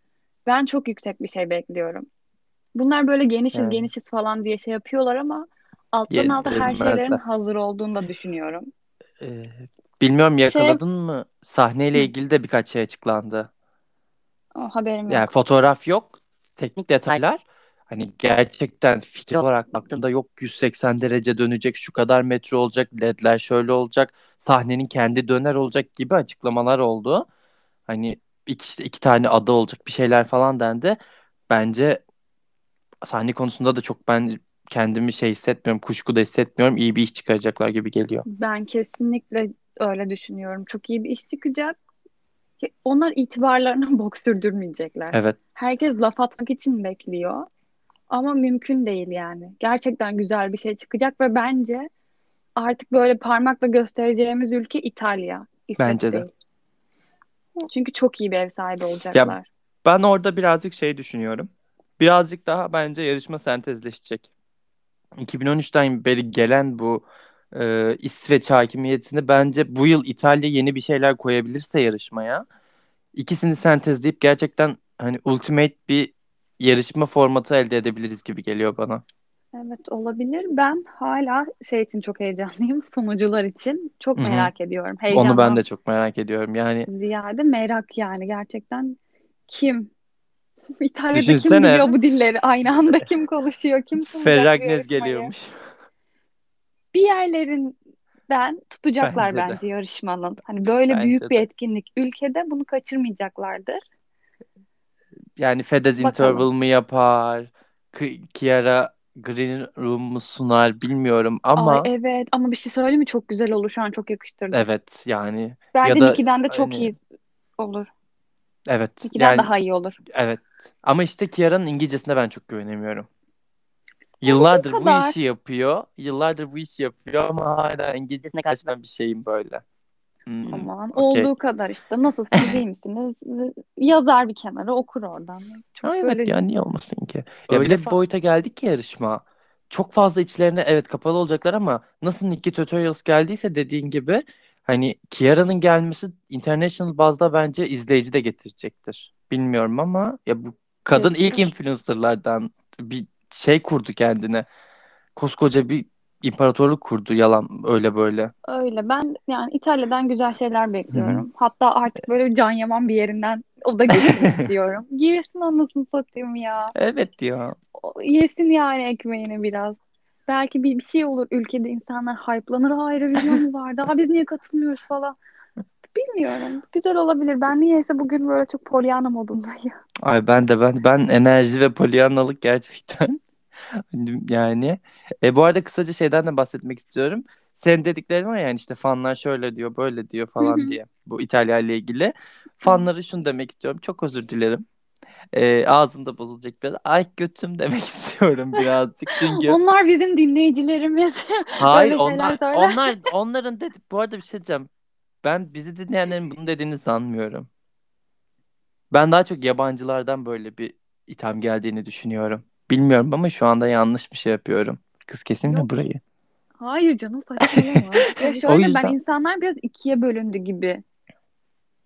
Ben çok yüksek bir şey bekliyorum. Bunlar böyle genişiz yani genişiz falan diye şey yapıyorlar ama alttan alta her şeylerin yenilmezler. hazır olduğunu da düşünüyorum. Ee, bilmiyorum Şey yakaladın mı? Sahneyle ilgili de birkaç şey açıklandı. o haberim Yani yok. fotoğraf yok. Teknik detaylar. Hani gerçekten fikir olarak baktığında yok 180 derece dönecek, şu kadar metre olacak, ledler şöyle olacak, sahnenin kendi döner olacak gibi açıklamalar oldu. Hani iki, işte iki tane adı olacak bir şeyler falan dendi. Bence sahne konusunda da çok ben kendimi şey hissetmiyorum, kuşku da hissetmiyorum. İyi bir iş çıkaracaklar gibi geliyor. Ben kesinlikle öyle düşünüyorum. Çok iyi bir iş çıkacak. Onlar itibarlarına bok sürdürmeyecekler. Evet, Herkes laf atmak için bekliyor. Ama mümkün değil yani. Gerçekten güzel bir şey çıkacak ve bence artık böyle parmakla göstereceğimiz ülke İtalya, İsveç bence de. değil. Çünkü çok iyi bir ev sahibi Ya olacaklar. ben orada birazcık şey düşünüyorum. Birazcık daha bence yarışma sentezleşecek. 2013'ten beri gelen bu e, İsveç hakimiyetini bence bu yıl İtalya yeni bir şeyler koyabilirse yarışmaya ikisini sentezleyip gerçekten hani ultimate bir yarışma formatı elde edebiliriz gibi geliyor bana. Evet olabilir. Ben hala şey için çok heyecanlıyım. Sunucular için çok Hı hı. merak ediyorum. Onu ben Heyecandan de çok merak ediyorum. Yani ziyade merak yani gerçekten kim? İtalya'da kim biliyor düşünsene bu dilleri? Aynı anda kim konuşuyor? Kim Ferragnez geliyormuş. Bir yerlerinden tutacaklar Bence bence yarışmanın. Hani böyle büyük Bence bir de. etkinlik. Ülkede bunu kaçırmayacaklardır. Yani Fedez Bakalım. Interval mı yapar? Kiara Green Room mu sunar bilmiyorum Ay ama evet ama bir şey söyleyeyim mi? Çok güzel olur. Şu an çok yakıştırdım. evet yani ya Bence da Nicki'den de çok hani iyi olur. evet Nicki'den yani daha iyi olur. evet ama işte Kiara'nın İngilizcesine ben çok güvenemiyorum. Yıllardır bu işi yapıyor. Yıllardır bu işi yapıyor ama hala İngilizcesine karşı ben bir şeyim böyle. Hmm, Aman okey. olduğu kadar işte. Nasılsınız, iyi misiniz? Yazar bir kenara okur oradan. Ha Çok evet böyle ya niye olmasın ki? Ya öyle bir de bir boyuta geldik ki yarışma. Çok fazla içlerine evet kapalı olacaklar ama nasıl Nikki Tutorials geldiyse dediğin gibi hani Kiara'nın gelmesi international bazda bence izleyici de getirecektir. Bilmiyorum ama ya bu kadın ilk getirir. influencerlardan bir şey kurdu kendine. Koskoca bir imparatorluk kurdu yalan öyle böyle. Öyle. Ben yani İtalya'dan güzel şeyler bekliyorum. Hatta artık böyle Can Yaman bir yerinden o da girsin istiyorum. Girsin anasını satayım ya. Evet ya. Yesin yani ekmeğini biraz. Belki bir, bir şey olur ülkede insanlar hype'lanır. Ha Eurovision mu vardı? Aa, biz niye katılmıyoruz falan. Bilmiyorum. Güzel olabilir. Ben niyeyse bugün böyle çok Pollyanna modundayım. Ay ben de ben ben enerji ve polyannalık gerçekten Yani e, bu arada kısaca şeyden de bahsetmek istiyorum. Senin dediklerin var yani işte fanlar şöyle diyor böyle diyor falan diye bu İtalya ile ilgili. Evet. Fanlara şunu demek istiyorum. Çok özür dilerim. E, ağzında bozulacak biraz. Ay götüm demek istiyorum birazcık. Çünkü Onlar bizim dinleyicilerimiz. hayır onlar onlar onların dedi bu arada bir şey diyeceğim. Ben bizi dinleyenlerin bunu dediğini sanmıyorum. Ben daha çok yabancılardan böyle bir itham geldiğini düşünüyorum. Bilmiyorum ama şu anda yanlış bir şey yapıyorum. Kız kesin mi Yok. burayı? Hayır canım saçmalama. Ya O şöyle ben yüzden insanlar biraz ikiye bölündü gibi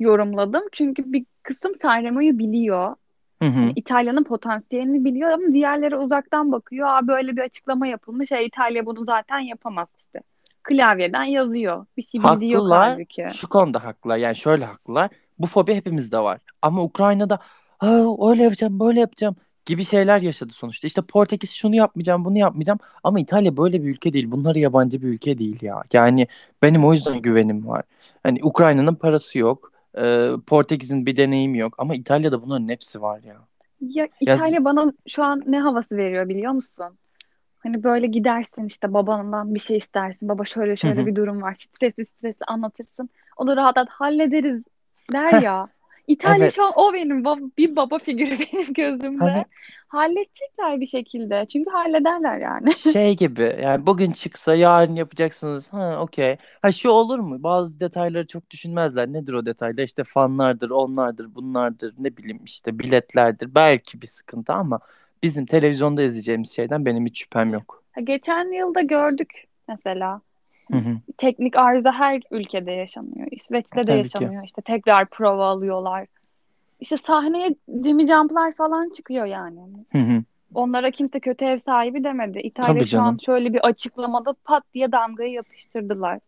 yorumladım. Çünkü bir kısım Sanremo'yu biliyor. Hı Hani hı. İtalya'nın potansiyelini biliyor ama diğerleri uzaktan bakıyor. Aa böyle bir açıklama yapılmış. E, İtalya bunu zaten yapamaz işte. Klavyeden yazıyor. Bir şey bildiği yok Haklılar. halbuki. Şu konuda haklılar. Yani şöyle haklılar. Bu fobi hepimizde var. Ama Ukrayna'da "Aa, öyle yapacağım, böyle yapacağım gibi şeyler yaşadı sonuçta. İşte Portekiz şunu yapmayacağım, bunu yapmayacağım. Ama İtalya böyle bir ülke değil. Bunlar yabancı bir ülke değil ya. Yani benim o yüzden güvenim var. Hani Ukrayna'nın parası yok. Ee, Portekiz'in bir deneyimi yok. Ama İtalya'da bunların hepsi var ya. Ya Ya İtalya bana şu an ne havası veriyor biliyor musun? Hani böyle gidersin işte babandan bir şey istersin. Baba şöyle şöyle hı. bir durum var. Stresi stresi anlatırsın. O da rahat rahat hallederiz der ya. İtalya şu an evet. o benim bab- bir baba figürü benim gözümde. Hani Halledecekler bir şekilde. Çünkü hallederler yani. şey gibi yani bugün çıksa yarın yapacaksınız. Ha okey. Ha şu olur mu? Bazı detayları çok düşünmezler. Nedir o detaylar? İşte fanlardır, onlardır, bunlardır. Ne bileyim işte biletlerdir. Belki bir sıkıntı ama bizim televizyonda izleyeceğimiz şeyden benim hiç şüphem yok. Geçen yılda gördük mesela. Hı hı. Teknik arıza her ülkede yaşanıyor. İsveç'te de Tabii ki. yaşanıyor. İşte tekrar prova alıyorlar. İşte sahneye Jimmy Jump'lar falan çıkıyor yani. Hı hı. Onlara kimse kötü ev sahibi demedi. İtalya Tabii şu an canım. şöyle bir açıklamada pat diye damgayı yapıştırdılar.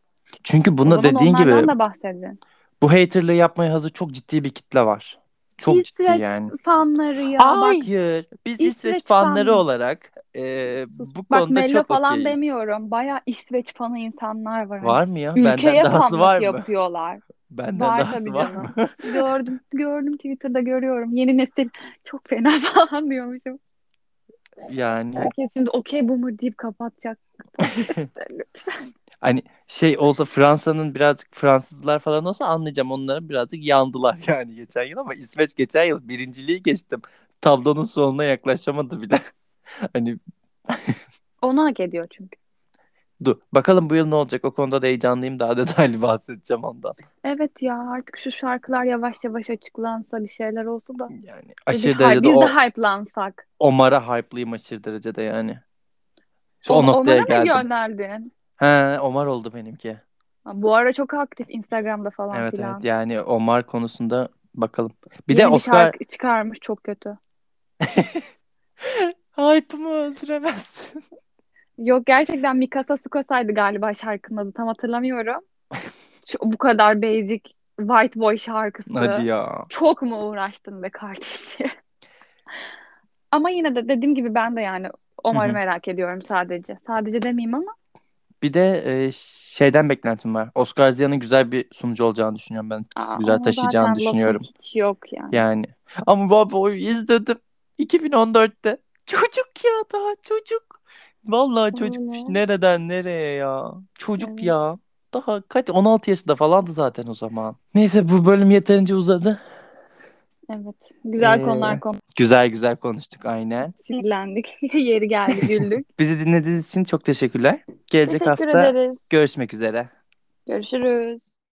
Çünkü bunu dediğin gibi da bahsedin. bu haterlığı yapmaya hazır çok ciddi bir kitle var. Çok ciddi İsveç yani. fanları ya bak Hayır. Biz İsveç İsveç fanları fan olarak e, sus. bu Bak konuda Mello çok falan okeyiz. demiyorum. Baya İsveç fanı insanlar var hani. Var mı ya? Benden Ülkeye dahası fanlık var mı? yapıyorlar. Benden Var dahası tabii var canım. mı? Gördüm, gördüm Twitter'da görüyorum. Yeni nesil çok fena falan diyormuşum. Yani Herkes şimdi okey boomer deyip kapatacak. Lütfen. hani şey olsa Fransa'nın birazcık Fransızlar falan olsa anlayacağım. Onların birazcık yandılar yani geçen yıl ama İsveç geçen yıl birinciliği geçtim. Tablonun sonuna yaklaşamadı bile. Hani Onu hak ediyor çünkü. dur bakalım bu yıl ne olacak o konuda da heyecanlıyım. Daha detaylı bahsedeceğim ondan. Evet ya artık şu şarkılar yavaş yavaş açıklansa bir şeyler olsa da Yani bir aşırı hype, derecede de o hype'lansak. Omar'a hype'lıyım aşırı derecede yani. Şu O, o noktaya Omar'a mı geldim. gönderdin? He Omar oldu benimki. Bu ara çok aktif Instagram'da falan Evet evet filan. yani Omar konusunda bakalım. Bir de Yeni bir Oscar şarkı çıkarmış çok kötü. hype'ımı öldüremezsin. Yok gerçekten Mikasa Tsukasa'ydı galiba şarkının adı tam hatırlamıyorum. Şu- bu kadar basic White Boy şarkısı. Hadi ya. Çok mu uğraştın be kardeşim? Ama yine de dediğim gibi ben de yani Omar'ı merak ediyorum sadece. Sadece demeyeyim ama Bir de e, şeyden beklentim var. Oscar Ziya'nın güzel bir sunucu olacağını düşünüyorum ben. aa, Güzel taşıyacağını düşünüyorum. hiç yok yani. Yani. Ama baba o izledim. 2014'te. Çocuk ya daha çocuk. Vallahi çocukmuş. Öyle. Nereden nereye ya? Çocuk Evet. ya. Daha kaç 16 yaşında falandı zaten o zaman. Neyse bu bölüm yeterince uzadı. Evet. Güzel Ee, konular konu. güzel güzel konuştuk aynen. Sinirlendik. Yeri geldi güldük. Bizi dinlediğiniz için çok teşekkürler. Gelecek Teşekkür hafta ederiz. görüşmek üzere. Görüşürüz.